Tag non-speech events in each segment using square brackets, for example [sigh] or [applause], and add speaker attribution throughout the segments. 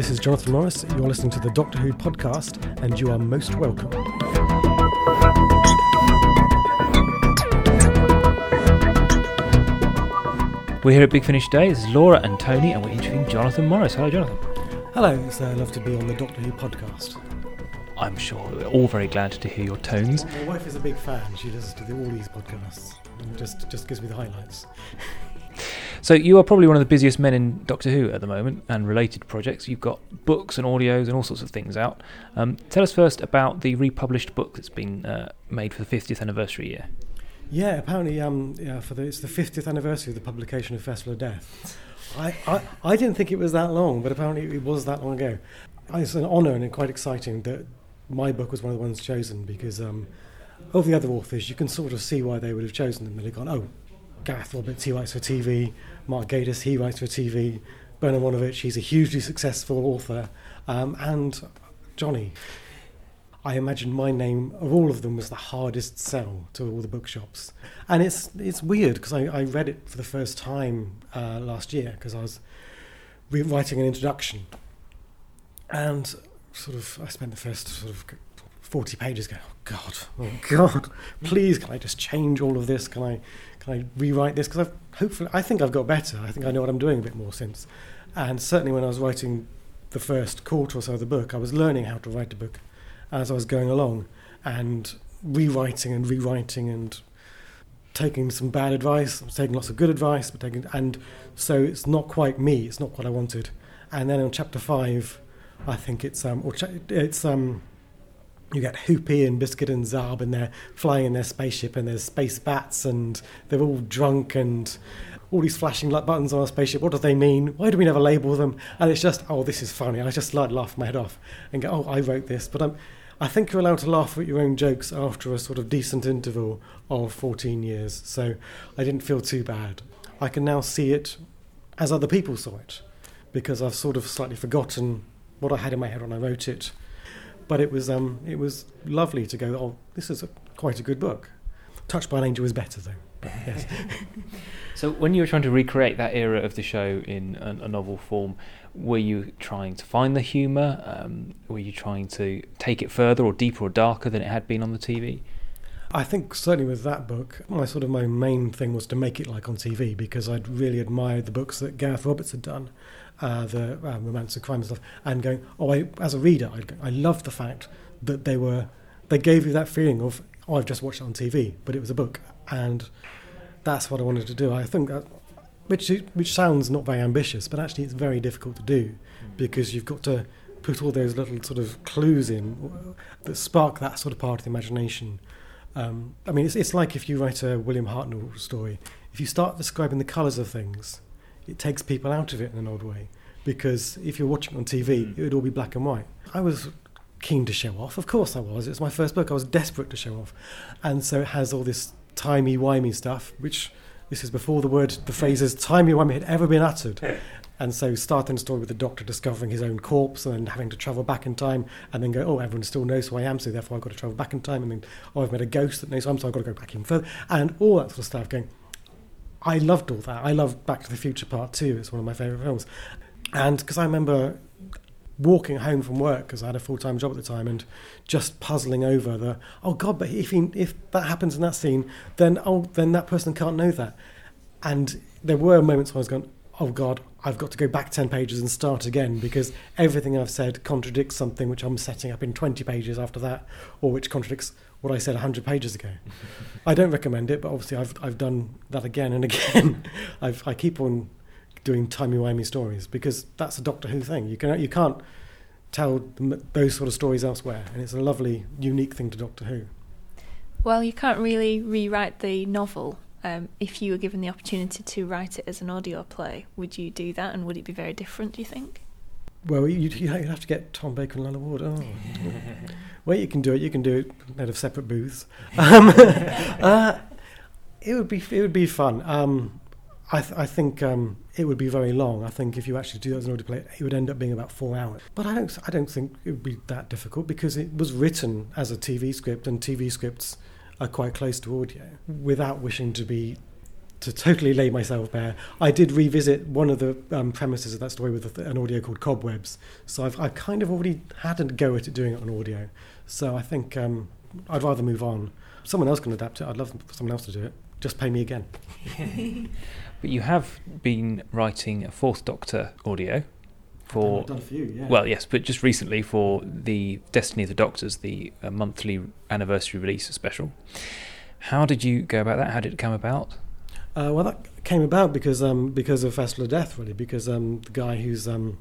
Speaker 1: This is Jonathan Morris. You're listening to the Doctor Who podcast, and you are most welcome.
Speaker 2: We're here at Big Finish Day. This is Laura and Tony, and we're interviewing Jonathan Morris. Hello, Jonathan.
Speaker 1: Hello, it's uh, love to be on the Doctor Who podcast.
Speaker 2: I'm sure we're all very glad to hear your tones.
Speaker 1: My wife is a big fan. She listens to the, all these podcasts and just just gives me the highlights. [laughs]
Speaker 2: So you are probably one of the busiest men in Doctor Who at the moment and related projects. You've got books and audios and all sorts of things out. Um, tell us first about the republished book that's been uh, made for the 50th anniversary year.
Speaker 1: Yeah, apparently, um, yeah, for the, it's the 50th anniversary of the publication of Festival of Death. I, I, I didn't think it was that long, but apparently it was that long ago. It's an honour and quite exciting that my book was one of the ones chosen because um, of the other authors, you can sort of see why they would have chosen them. They've gone, oh, Gareth Roberts, he writes for TV. Mark Gatiss, he writes for TV. Bernard Wojnowicz, he's a hugely successful author. Um, and Johnny. I imagine my name of all of them was the hardest sell to all the bookshops, and it's it's weird because I, I read it for the first time uh, last year because I was writing an introduction, and sort of I spent the first sort of forty pages going, oh God, oh God, [laughs] please can I just change all of this? Can I can I rewrite this? Because I've hopefully I think I've got better. I think I know what I'm doing a bit more since, and certainly when I was writing the first quarter or so of the book, I was learning how to write a book as I was going along and rewriting and rewriting and taking some bad advice, taking lots of good advice, but taking and so it's not quite me. It's not what I wanted. And then in chapter five, I think it's um or cha- it's um you get Hoopy and Biscuit and Zarb and they're flying in their spaceship and there's space bats and they're all drunk and all these flashing light buttons on a spaceship. What do they mean? Why do we never label them? And it's just, oh, this is funny. I just like laugh my head off and go, oh, I wrote this. But I'm, I think you're allowed to laugh at your own jokes after a sort of decent interval of 14 years. So I didn't feel too bad. I can now see it as other people saw it because I've sort of slightly forgotten what I had in my head when I wrote it. But it was um, it was lovely to go. Oh, this is a, quite a good book. Touched by an Angel is better though. But [laughs] yes.
Speaker 2: So when you were trying to recreate that era of the show in a, a novel form, were you trying to find the humour? Um, were you trying to take it further or deeper or darker than it had been on the TV?
Speaker 1: I think certainly with that book, my sort of my main thing was to make it like on TV because I'd really admired the books that Gareth Roberts had done, uh, the um, romance of crime and stuff, and going, oh, I, as a reader, I'd go, I loved the fact that they were, they gave you that feeling of, oh, I've just watched it on TV, but it was a book, and that's what I wanted to do. I think that, which which sounds not very ambitious, but actually it's very difficult to do because you've got to put all those little sort of clues in that spark that sort of part of the imagination. Um, I mean, it's, it's like if you write a William Hartnell story. If you start describing the colours of things, it takes people out of it in an odd way. Because if you're watching on TV, hmm. it would all be black and white. I was keen to show off. Of course I was. It's my first book. I was desperate to show off. And so it has all this timey-wimey stuff, which this is before the word, the phrases hmm. timey-wimey had ever been uttered. [laughs] And so starting the story with the doctor discovering his own corpse and then having to travel back in time and then go, oh, everyone still knows who I am, so therefore I've got to travel back in time. And then, oh, I've met a ghost that knows who I am, so I've got to go back even further. And all that sort of stuff going. I loved all that. I loved Back to the Future Part 2. It's one of my favourite films. And because I remember walking home from work because I had a full time job at the time and just puzzling over the oh god, but if he, if that happens in that scene, then oh then that person can't know that. And there were moments when I was going, oh god, I've got to go back ten pages and start again because everything I've said contradicts something which I'm setting up in twenty pages after that, or which contradicts what I said hundred pages ago. [laughs] I don't recommend it, but obviously I've I've done that again and [laughs] again. I've, I keep on doing timey-wimey stories because that's a Doctor Who thing. You can you can't tell those sort of stories elsewhere, and it's a lovely, unique thing to Doctor Who.
Speaker 3: Well, you can't really rewrite the novel. Um, if you were given the opportunity to write it as an audio play, would you do that, and would it be very different? Do you think?
Speaker 1: Well, you'd, you'd have to get Tom Baker and Lalla Ward. Oh. [laughs] well, you can do it. You can do it out of separate booths. [laughs] Um, [laughs] uh, it would be it would be fun. Um, I, th- I think um, it would be very long. I think if you actually do that as an audio play, it would end up being about four hours. But I don't, I don't think it would be that difficult because it was written as a TV script, and TV scripts are quite close to audio. Without wishing to be to totally lay myself bare. I did revisit one of the um, premises of that story with an audio called Cobwebs. So I've, I've kind of already had a go at it doing it on audio. So I think um, I'd rather move on. Someone else can adapt it. I'd love for someone else to do it. Just pay me again. [laughs]
Speaker 2: but you have been writing a Fourth Doctor audio for
Speaker 1: I've done a few, yeah.
Speaker 2: well, yes, but just recently for the Destiny of the Doctors, the uh, monthly anniversary release special. How did you go about that? How did it come about?
Speaker 1: Uh, well, that came about because um, because of Festival of Death, really. Because um, the guy who's um,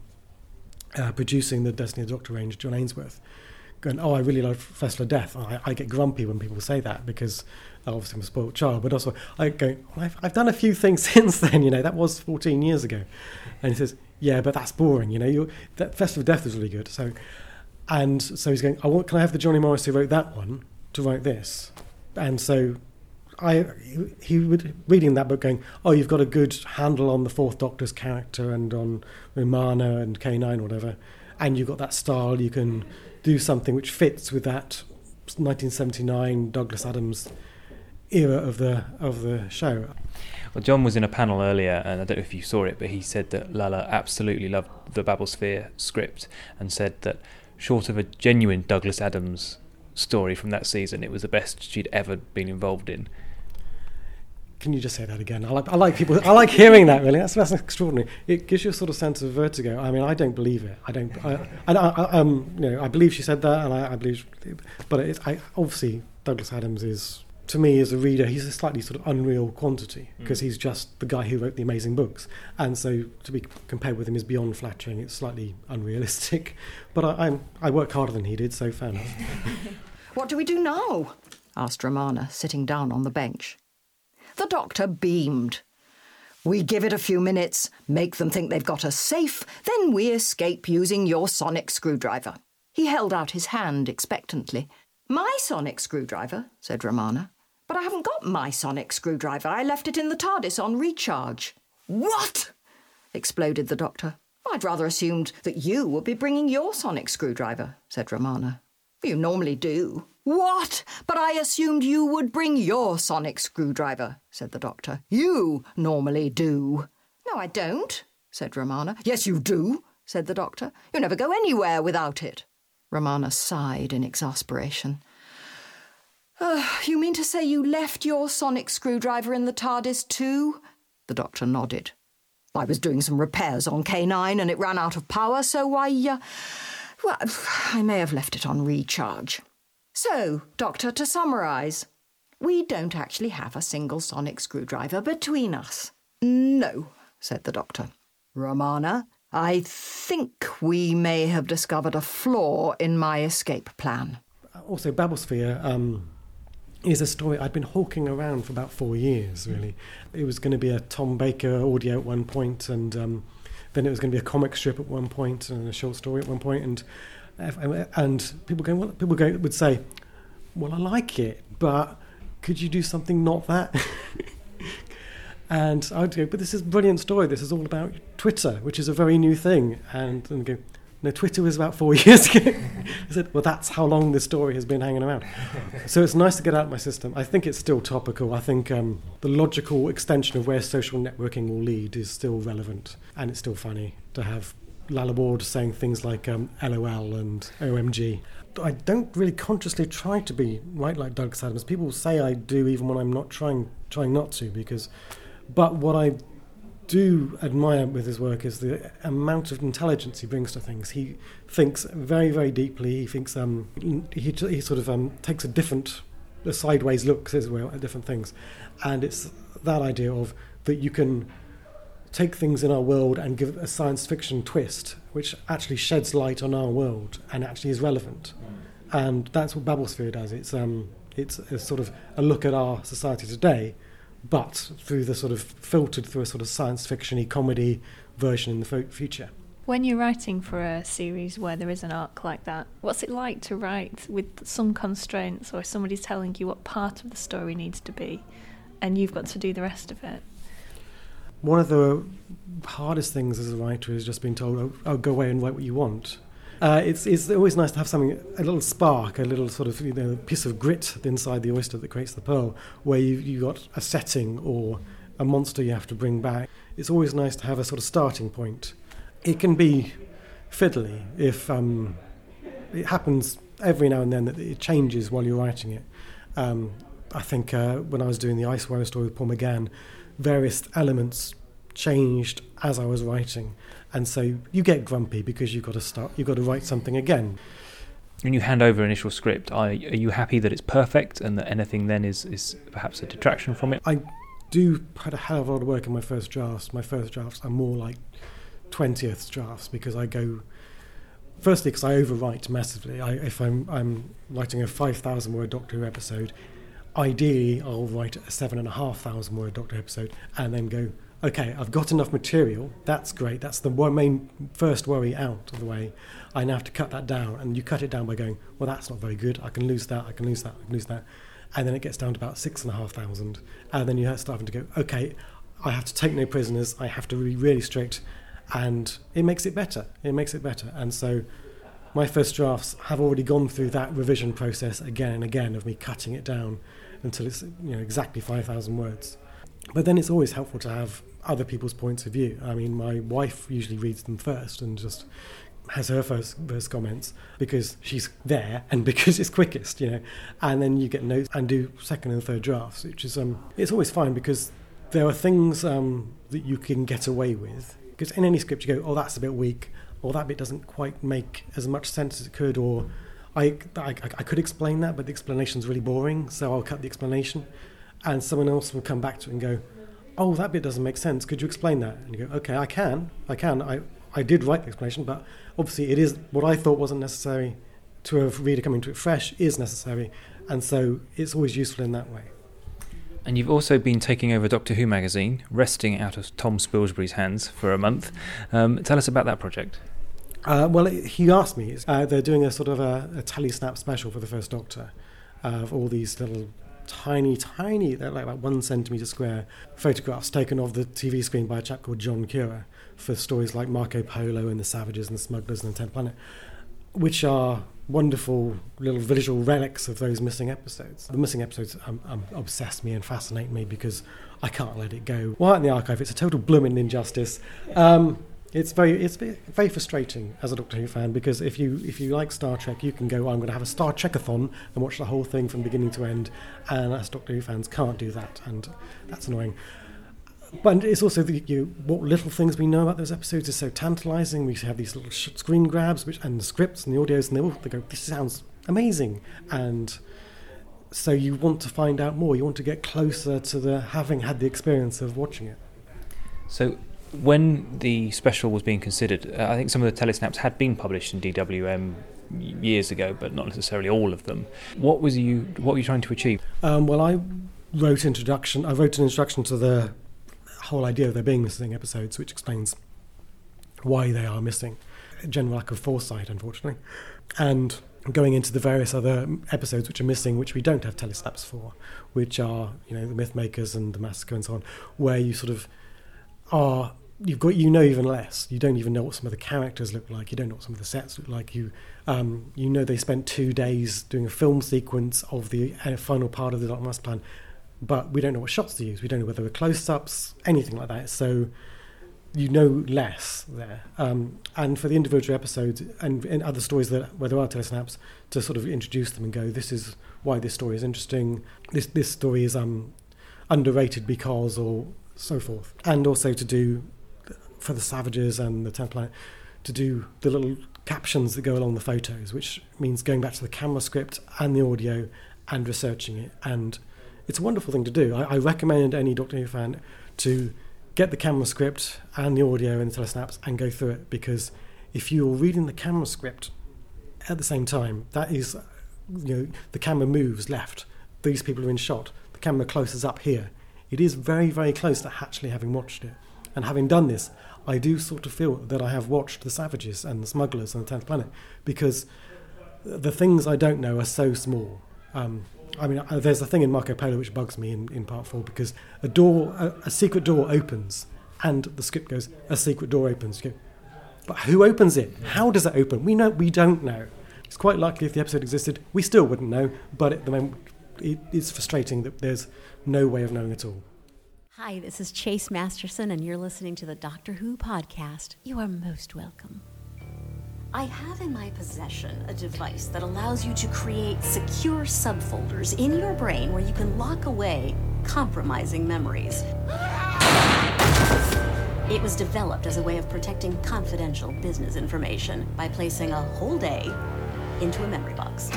Speaker 1: uh, producing the Destiny of the Doctor range, John Ainsworth, going, "Oh, I really love Festival of Death." I, I, get grumpy when people say that because obviously I'm a spoiled child, but also I go, well, I've, "I've done a few things [laughs] since then." You know, that was 14 years ago, and he says, "Yeah, but that's boring." You know, you Festival of Death was really good. So, and so he's going, "I want, can I have the Johnny Morris who wrote that one to write this?" And so I he would reading that book going, oh, you've got a good handle on the Fourth Doctor's character and on Romana and K9 or whatever, and you've got that style. You can do something which fits with that 1979 Douglas Adams era of the of the show.
Speaker 2: Well, John was in a panel earlier, and I don't know if you saw it, but he said that Lalla absolutely loved the Babelsphere script and said that, short of a genuine Douglas Adams story from that season, it was the best she'd ever been involved in.
Speaker 1: Can you just say that again? I like, I like people. I like hearing that. Really, that's that's extraordinary. It gives you a sort of sense of vertigo. I mean, I don't believe it. I don't. I, I, I um, you know, I believe she said that, and I, I believe, but it's I, obviously Douglas Adams is to me as a reader, he's a slightly sort of unreal quantity because mm. he's just the guy who wrote the amazing books, and so to be compared with him is beyond flattering. It's slightly unrealistic, [laughs] but I, I'm, I work harder than he did, so fair enough. [laughs]
Speaker 4: what do we do now? asked Romana, sitting down on the bench. The doctor beamed. We give it a few minutes, make them think they've got us safe, then we escape using your sonic screwdriver. He held out his hand expectantly. My sonic screwdriver, said Romana. But I haven't got my sonic screwdriver. I left it in the TARDIS on recharge. What? exploded the doctor. I'd rather assumed that you would be bringing your sonic screwdriver, said Romana. You normally do. What? But I assumed you would bring your sonic screwdriver, said the doctor. You normally do. No, I don't, said Romana. Yes, you do, said the doctor. You never go anywhere without it. Romana sighed in exasperation. Uh, [sighs] you mean to say you left your sonic screwdriver in the TARDIS too? The doctor nodded. I was doing some repairs on K9 and it ran out of power, so I, uh, well, [sighs] I may have left it on recharge. So, Doctor, to summarise, we don't actually have a single sonic screwdriver between us. No, said the doctor. Romana, I think we may have discovered a flaw in my escape plan.
Speaker 1: Also, Babelsphere um, is a story I'd been hawking around for about four years, really. It was going to be a Tom Baker audio at one point, and um, then it was going to be a comic strip at one point, and a short story at one point, and and people going, well, people go, would say, well, I like it, but could you do something not that? [laughs] and I'd go, but this is a brilliant story. This is all about Twitter, which is a very new thing. And, and go, no, Twitter was about four [laughs] years ago. I said, well, that's how long this story has been hanging around. so it's nice to get out of my system. I think it's still topical. I think um, the logical extension of where social networking will lead is still relevant. And it's still funny to have Lalla Ward saying things like um, LOL and OMG. I don't really consciously try to be right like Doug Adams. People say I do even when I'm not trying trying not to because but what I do admire with his work is the amount of intelligence he brings to things. He thinks very, very deeply. He thinks um, he, he sort of um, takes a different, a sideways look, as well, at different things, and it's that idea of that you can take things in our world and give a science fiction twist, which actually sheds light on our world and actually is relevant. Mm. And that's what Babelsphere does. It's um, it's a sort of a look at our society today, but through the sort of filtered through a sort of science fiction comedy version in the f- future.
Speaker 3: When you're writing for a series where there is an arc like that, what's it like to write with some constraints, or somebody's telling you what part of the story needs to be, and you've got to do the rest of it?
Speaker 1: one of the hardest things as a writer is just being told, oh, oh go away and write what you want. Uh, it's, it's always nice to have something, a little spark, a little sort of you know, piece of grit inside the oyster that creates the pearl, where you, you got a setting or a monster you have to bring back, it's always nice to have a sort of starting point. It can be fiddly if um, it happens every now and then that it changes while you're writing it. Um, I think uh, when I was doing the Ice Warrior story with Paul McGann, various elements changed as I was writing, and so you get grumpy because you've got to start, you've got to write something again.
Speaker 2: When you hand over initial script, are, are you happy that it's perfect and that anything then is, is perhaps a detraction from it?
Speaker 1: I do put a hell of a lot of work in my first drafts. My first drafts are more like 20th drafts because I go firstly because I overwrite massively. I, if I'm I'm writing a five thousand word Doctor Who episode, ideally I'll write a seven and a half thousand word Doctor episode and then go. Okay, I've got enough material. That's great. That's the main first worry out of the way. I now have to cut that down, and you cut it down by going, well, that's not very good. I can lose that. I can lose that. I can lose that, and then it gets down to about six and a half thousand, and then you start having to go, okay, I have to take no prisoners. I have to be really strict and it makes it better. It makes it better. And so my first drafts have already gone through that revision process again and again of me cutting it down until it's you know exactly 5000 words. But then it's always helpful to have other people's points of view. I mean, my wife usually reads them first and just has her first, first comments because she's there and [laughs] because it's quickest, you know. And then you get notes and do second and third drafts, which is um, it's always fine because there are things um, that you can get away with because in any script, you go, oh, that's a bit weak, or that bit doesn't quite make as much sense as it could, or I, I, I could explain that, but the explanation's really boring, so I'll cut the explanation. And someone else will come back to it and go, oh, that bit doesn't make sense. Could you explain that? And you go, okay, I can, I can. I, I did write the explanation, but obviously it is what I thought wasn't necessary to a reader coming to it fresh is necessary, and so it's always useful in that way.
Speaker 2: And you've also been taking over Doctor Who magazine, wresting out of Tom Spilsbury's hands for a month. Um, tell us about that project.
Speaker 1: Uh, well, he asked me. Uh, they're doing a sort of a, a telesnap special for the first Doctor uh, of all these little tiny, tiny, they're like about one centimetre square photographs taken off the TV screen by a chap called John Cura for stories like Marco Polo and the Savages and the Smugglers and the Tenth Planet, which are wonderful little visual relics of those missing episodes. The missing episodes um, um, obsess me and fascinate me because I can't let it go. Why in the archive? It's a total blooming injustice. Um, it's very it's very frustrating as a Doctor Who fan because if you if you like Star Trek, you can go. I'm going to have a Star Trekathon and watch the whole thing from beginning to end, and us Doctor Who fans can't do that, and that's annoying but it's also the, you, what little things we know about those episodes is so tantalizing. We have these little screen grabs, which and the scripts and the audios, and they all they go, "This sounds amazing," and so you want to find out more. You want to get closer to the having had the experience of watching it.
Speaker 2: So, when the special was being considered, uh, I think some of the telesnaps had been published in DWM years ago, but not necessarily all of them. What was you What were you trying to achieve?
Speaker 1: Um, well, I wrote introduction. I wrote an introduction to the whole idea of there being missing episodes, which explains why they are missing. General lack of foresight, unfortunately. And going into the various other episodes which are missing, which we don't have telesnaps for, which are, you know, the myth makers and the massacre and so on, where you sort of are you've got you know even less. You don't even know what some of the characters look like. You don't know what some of the sets look like. You um, you know they spent two days doing a film sequence of the uh, final part of the Daleks' Master Plan, but we don't know what shots to use. We don't know whether we're close-ups, anything like that. So you know less there. Um, and for the individual episodes and other stories that where there are telesnaps, to sort of introduce them and go, this is why this story is interesting. This this story is um, underrated because, or so forth. And also to do for the savages and the tenth planet to do the little captions that go along the photos, which means going back to the camera script and the audio and researching it and it's a wonderful thing to do. I, I recommend any Doctor Who fan to get the camera script and the audio and the telesnaps and go through it because if you're reading the camera script at the same time, that is, you know, the camera moves left. These people are in shot. The camera closes up here. It is very, very close to actually having watched it. And having done this, I do sort of feel that I have watched The Savages and The Smugglers and The Tenth Planet because the things I don't know are so small. Um, I mean, uh, there's a thing in Marco Polo which bugs me in, in part four because a door, a, a secret door opens, and the script goes, a secret door opens. Go, but who opens it? How does it open? We know we don't know. It's quite likely if the episode existed, we still wouldn't know. But at the moment, it, it's frustrating that there's no way of knowing at all.
Speaker 5: Hi, this is Chase Masterson, and you're listening to the Doctor Who podcast. You are most welcome. I have in my possession a device that allows you to create secure subfolders in your brain where you can lock away compromising memories. It was developed as a way of protecting confidential business information by placing a whole day into a memory box.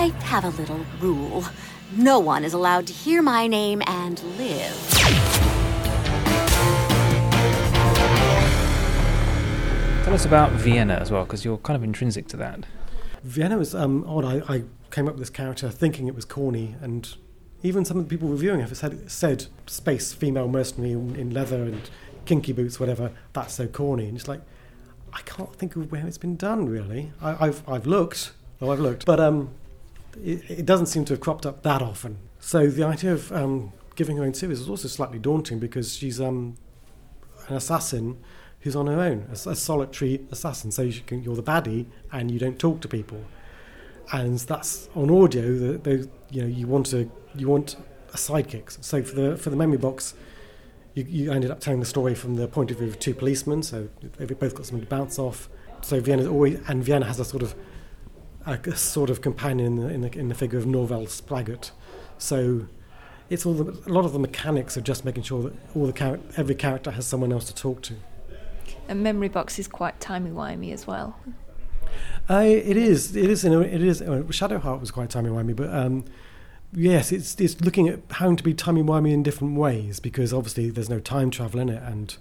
Speaker 5: I have a little rule. No one is allowed to hear my name and live.
Speaker 2: Tell us about Vienna as well, because you're kind of intrinsic to that.
Speaker 1: Vienna was um, odd. I, I came up with this character thinking it was corny, and even some of the people reviewing it said, said space female mercenary in leather and kinky boots, whatever. That's so corny, and it's like I can't think of where it's been done really. I, have I've looked, oh I've looked, but um, it, it, doesn't seem to have cropped up that often. So the idea of um, giving her own series is also slightly daunting because she's um, an assassin who's on her own, a, a solitary assassin. So you can, you're the baddie and you don't talk to people, and that's on audio. The, the, you know you want to you want a sidekick. So for the for the memory box, you, you ended up telling the story from the point of view of two policemen. So they've both got something to bounce off. So Vienna always and Vienna has a sort of a, sort of companion in the, in the, in the figure of Norvell Spraggart. So it's all the, a lot of the mechanics of just making sure that all the char- every character has someone else to talk to.
Speaker 3: And memory box is quite timey wimey as well.
Speaker 1: Uh, it is. It is. it is. Uh, Shadowheart was quite timey wimey, but um, yes, it's it's looking at how to be timey wimey in different ways because obviously there's no time travel in it, and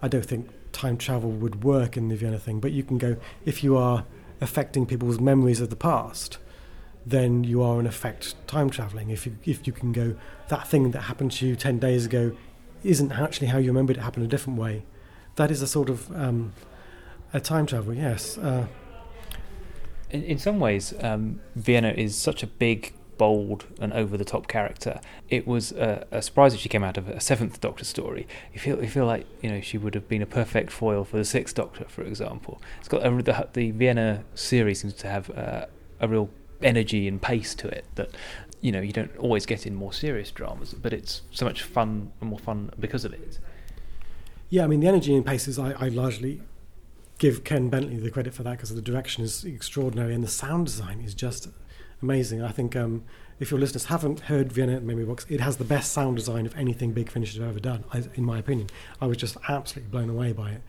Speaker 1: I don't think time travel would work in the Vienna thing. But you can go if you are affecting people's memories of the past, then you are in effect time traveling. If you if you can go that thing that happened to you ten days ago isn't actually how you remembered it happened a different way. That is a sort of um, a time travel. Yes. Uh,
Speaker 2: in, in some ways, um, Vienna is such a big bold and over the top character. It was a, a, surprise that she came out of a seventh Doctor story. You feel you feel like you know she would have been a perfect foil for the sixth Doctor, for example. It's got a, the, the Vienna series seems to have uh, a real energy and pace to it that you know you don't always get in more serious dramas, but it's so much fun and more fun because of it.
Speaker 1: Yeah, I mean the energy and paces I, I largely give Ken Bentley the credit for that because the direction is extraordinary and the sound design is just amazing. I think um, if your listeners haven't heard Vienna Memory Box, it has the best sound design of anything Big Finish has ever done, in my opinion. I was just absolutely blown away by it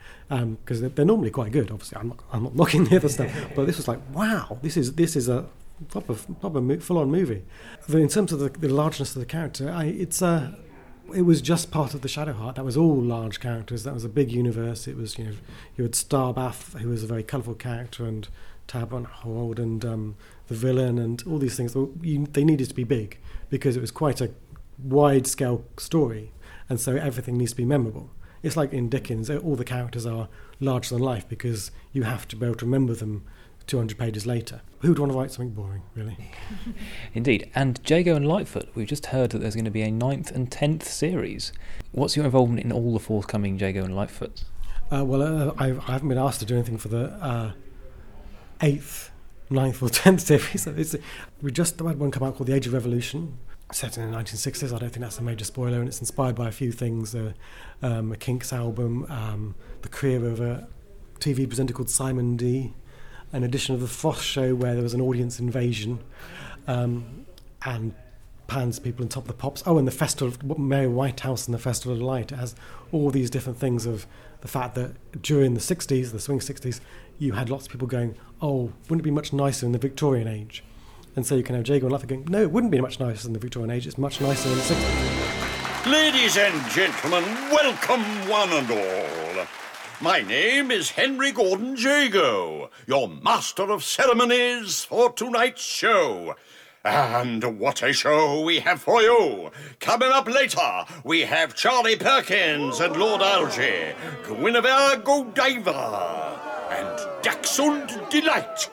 Speaker 1: because um, they're, normally quite good. Obviously, I'm not, I'm not [laughs] knocking the other stuff, but this was like, wow, this is this is a proper proper full-on movie. In terms of the, the largeness of the character, I, it's a uh, it was just part of the Shadowheart. That was all large characters. That was a big universe. It was you know you had Starbath, who was a very colourful character, and Tab Hold and um, the villain and all these things. You, they needed to be big because it was quite a wide scale story, and so everything needs to be memorable. It's like in Dickens, all the characters are larger than life because you have to be able to remember them 200 pages later. Who would want to write something boring, really? [laughs]
Speaker 2: Indeed. And Jago and Litefoot, we've just heard that there's going to be a ninth and tenth series. What's your involvement in all the forthcoming Jago and Litefoot?
Speaker 1: Uh, well, uh, I, I, haven't been asked to do anything for the uh, eighth ninth or tenth [laughs] series. It's, we just had one come out called The Age of Revolution, set in the 1960s. I don't think that's a major spoiler, and it's inspired by a few things uh, um, a Kinks album, um, the career of a TV presenter called Simon Dee, an edition of The Frost Show where there was an audience invasion, um, and Pan's People on top of the pops. Oh, and the Festival of Mary Whitehouse and the Festival of Light. It has all these different things of the fact that during the 60s, the swing 60s, you had lots of people going, oh, wouldn't it be much nicer in the Victorian age? And so you can have Jago and Luther going, no, it wouldn't be much nicer in the Victorian age, it's much nicer in the 60s.
Speaker 6: Ladies and gentlemen, welcome one and all. My name is Henry Gordon Jago, your master of ceremonies for tonight's show. And what a show we have for you! Coming up later, we have Charlie Perkins and Lord Algie, Guinevere Godiva, and Dachshund Delight.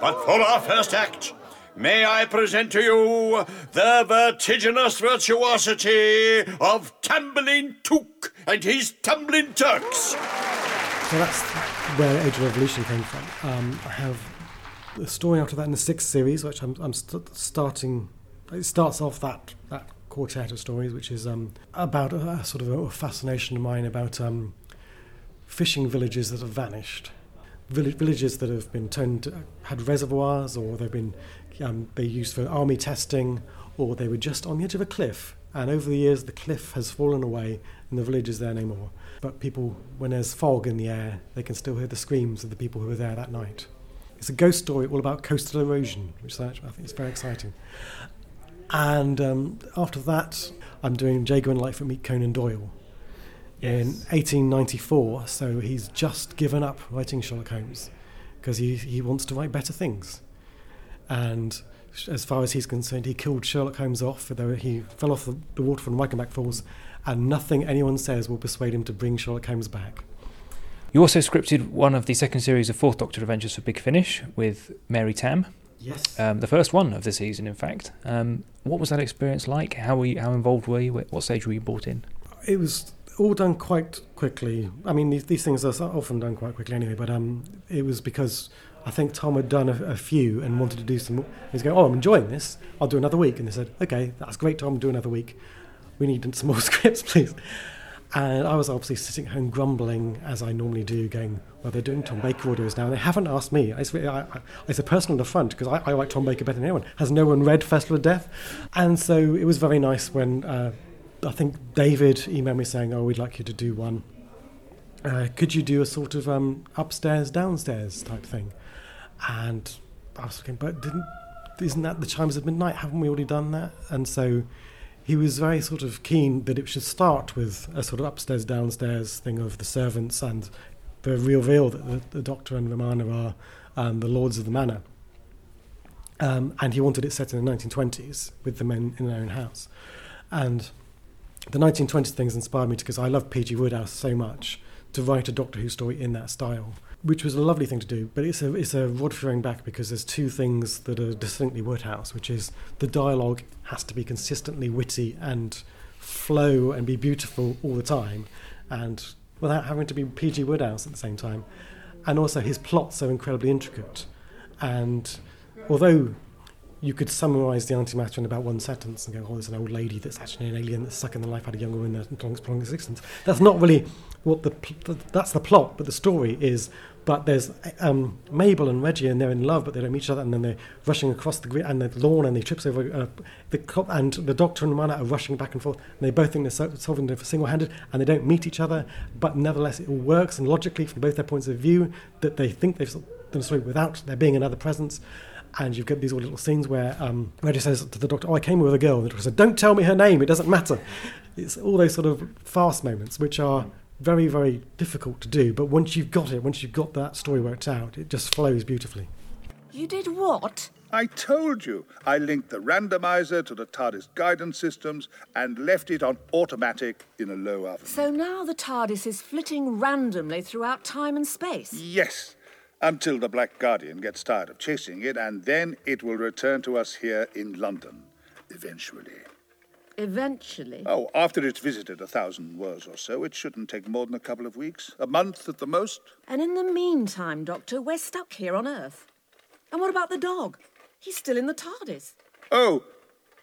Speaker 6: But for our first act, may I present to you the vertiginous virtuosity of Tamburlaine Took and his Tumbling Turks.
Speaker 1: So that's where Age of Revolution came from. Um, I have a story after that in the sixth series, which I'm, I'm st- starting. It starts off that that quartet of stories, which is um, about a, a, sort of a fascination of mine about um, fishing villages that have vanished, Vill- villages that have been turned had reservoirs, or they've been um, they used for army testing, or they were just on the edge of a cliff. And over the years, the cliff has fallen away, and the village is there no more. But people, when there's fog in the air, they can still hear the screams of the people who were there that night. It's a ghost story all about coastal erosion, which I think is very exciting. And um, after that, I'm doing Jago and Litefoot Meet Conan Doyle in 1894. So he's just given up writing Sherlock Holmes because he, he wants to write better things. And as far as he's concerned, he killed Sherlock Holmes off. Though he fell off the, water from Reichenbach Falls, and nothing anyone says will persuade him to bring Sherlock Holmes back.
Speaker 2: You also scripted one of the second series of Fourth Doctor Adventures for Big Finish with Mary Tamm.
Speaker 1: Yes.
Speaker 2: Um, the first one of the season, in fact. Um, what was that experience like? How were you, how involved were you? What stage were you brought in?
Speaker 1: It was all done quite quickly. I mean, these, these things are often done quite quickly anyway. But um, it was because I think Tom had done a, a few and wanted to do some. He's going, "Oh, I'm enjoying this. I'll do another week." And they said, "Okay, that's great, Tom. Do another week. We need some more [laughs] scripts, please." And I was obviously sitting home grumbling, as I normally do, going, well, they're doing Tom Baker audios now. And they haven't asked me. It's, I, I, it's a personal affront because I, I, like Tom Baker better than anyone. Has no one read Festival of Death? And so it was very nice when uh, I think David emailed me saying, oh, we'd like you to do one. Uh, could you do a sort of um, upstairs, downstairs type thing? And I was thinking, but didn't, isn't that the chimes of midnight? Haven't we already done that? And so he was very sort of keen that it should start with a sort of upstairs downstairs thing of the servants and the reveal that the, the Doctor and Romana are um, the lords of the manor. Um, and he wanted it set in the 1920s with the men in their own house. And the 1920s things inspired me because I love P.G. Wodehouse so much to write a Doctor Who story in that style which was a lovely thing to do. But it's a it's a rod throwing back because there's two things that are distinctly Wodehouse, which is the dialogue has to be consistently witty and flow and be beautiful all the time, and without having to be PG Wodehouse at the same time, and also his plots so incredibly intricate, and although you could summarise the Auntie Matter in about one sentence and go, oh, there's an old lady that's actually an alien that's sucking the life out of a young woman their long existence. That's not really what the, that's the plot, but the story is but there's um, Mabel and Reggie, and they're in love, but they don't meet each other, and then they're rushing across the grid and the lawn, and they trips over uh, the cop, and the doctor and Romana are rushing back and forth, and they both think they're solving it single-handed, and they don't meet each other, but nevertheless it all works, and logically from both their points of view, that they think they've done the story without there being another presence. And you've got these little scenes where um, Reggie says to the doctor, "Oh, I came with a girl." And the doctor says, "Don't tell me her name; it doesn't matter." It's all those sort of fast moments, which are very, very difficult to do. But once you've got it, once you've got that story worked out, it just flows beautifully.
Speaker 7: You did what?
Speaker 8: I told you. I linked the randomizer to the TARDIS guidance systems and left it on automatic in a low oven.
Speaker 7: So now the TARDIS is flitting randomly throughout time and space?
Speaker 8: Yes, until the Black Guardian gets tired of chasing it, and then it will return to us here in London, eventually.
Speaker 7: Eventually.
Speaker 8: Oh, after it's visited a thousand worlds or so, it shouldn't take more than a couple of weeks. A month at the most.
Speaker 7: And in the meantime, Doctor, we're stuck here on Earth. And what about the dog? He's still in the TARDIS.
Speaker 8: Oh,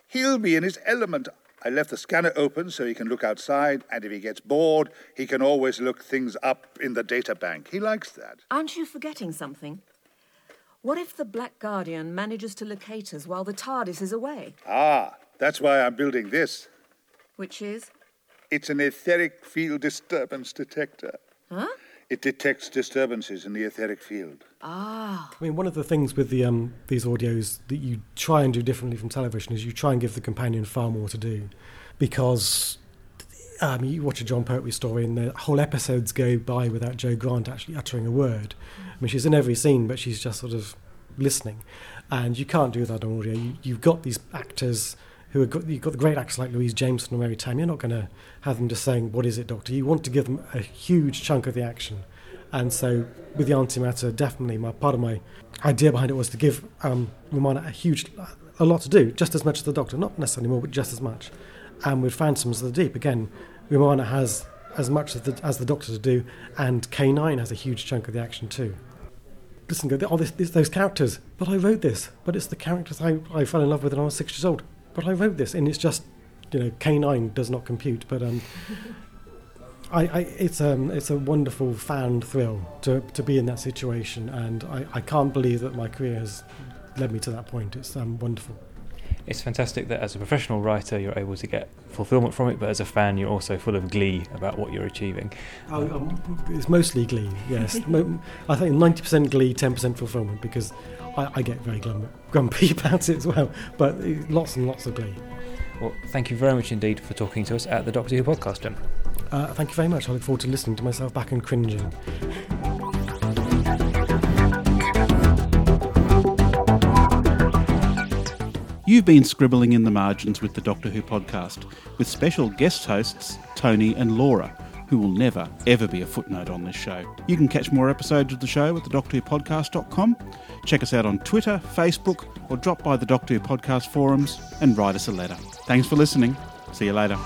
Speaker 8: he'll be in his element. I left the scanner open so he can look outside, and if he gets bored, he can always look things up in the data bank. He likes that.
Speaker 7: Aren't you forgetting something? What if the Black Guardian manages to locate us while the TARDIS is away?
Speaker 8: Ah, that's why I'm building this.
Speaker 7: Which is?
Speaker 8: It's an etheric field disturbance detector.
Speaker 7: Huh?
Speaker 8: It detects disturbances in the etheric field.
Speaker 7: Ah.
Speaker 1: I mean, one of the things with the um, these audios that you try and do differently from television is you try and give the companion far more to do, because um, you watch a Jon Pertwee story and the whole episodes go by without Jo Grant actually uttering a word. I mean, she's in every scene, but she's just sort of listening, and you can't do that on audio. You, you've got these actors who have got you've got the great actors like Louise Jameson or Mary Tamm. You're not going to have them just saying, "What is it, Doctor?" You want to give them a huge chunk of the action, and so with the Auntie Matter, definitely my part of my idea behind it was to give um, Romana a huge, a lot to do, just as much as the Doctor, not necessarily more, but just as much. And with Phantoms of the Deep, again, Romana has as much as the, as the Doctor to do, and K9 has a huge chunk of the action too listen, go, oh, this, this, those characters, but I wrote this, but it's the characters I, I fell in love with when I was six years old but I wrote this, and it's just you know, K9 does not compute, but um, I, I, it's um, it's a wonderful fan thrill to to be in that situation, and I, I can't believe that my career has led me to that point. It's um, wonderful.
Speaker 2: It's fantastic that as a professional writer you're able to get fulfillment from it, but as a fan you're also full of glee about what you're achieving.
Speaker 1: Oh, um, it's mostly glee, yes. [laughs] I think 90% glee, 10% fulfillment, because I, I get very glum- grumpy [laughs] about it as well, but lots and lots of glee.
Speaker 2: Well, thank you very much indeed for talking to us at the Doctor Who podcast, Jim.
Speaker 1: Uh, thank you very much. I look forward to listening to myself back and cringing.
Speaker 9: You've been scribbling in the margins with the Doctor Who podcast, with special guest hosts Tony and Laura, who will never, ever be a footnote on this show. You can catch more episodes of the show at thedoctorwhopodcast.com. Check us out on Twitter, Facebook, or drop by the Doctor Who podcast forums and write us a letter. Thanks for listening. See you later.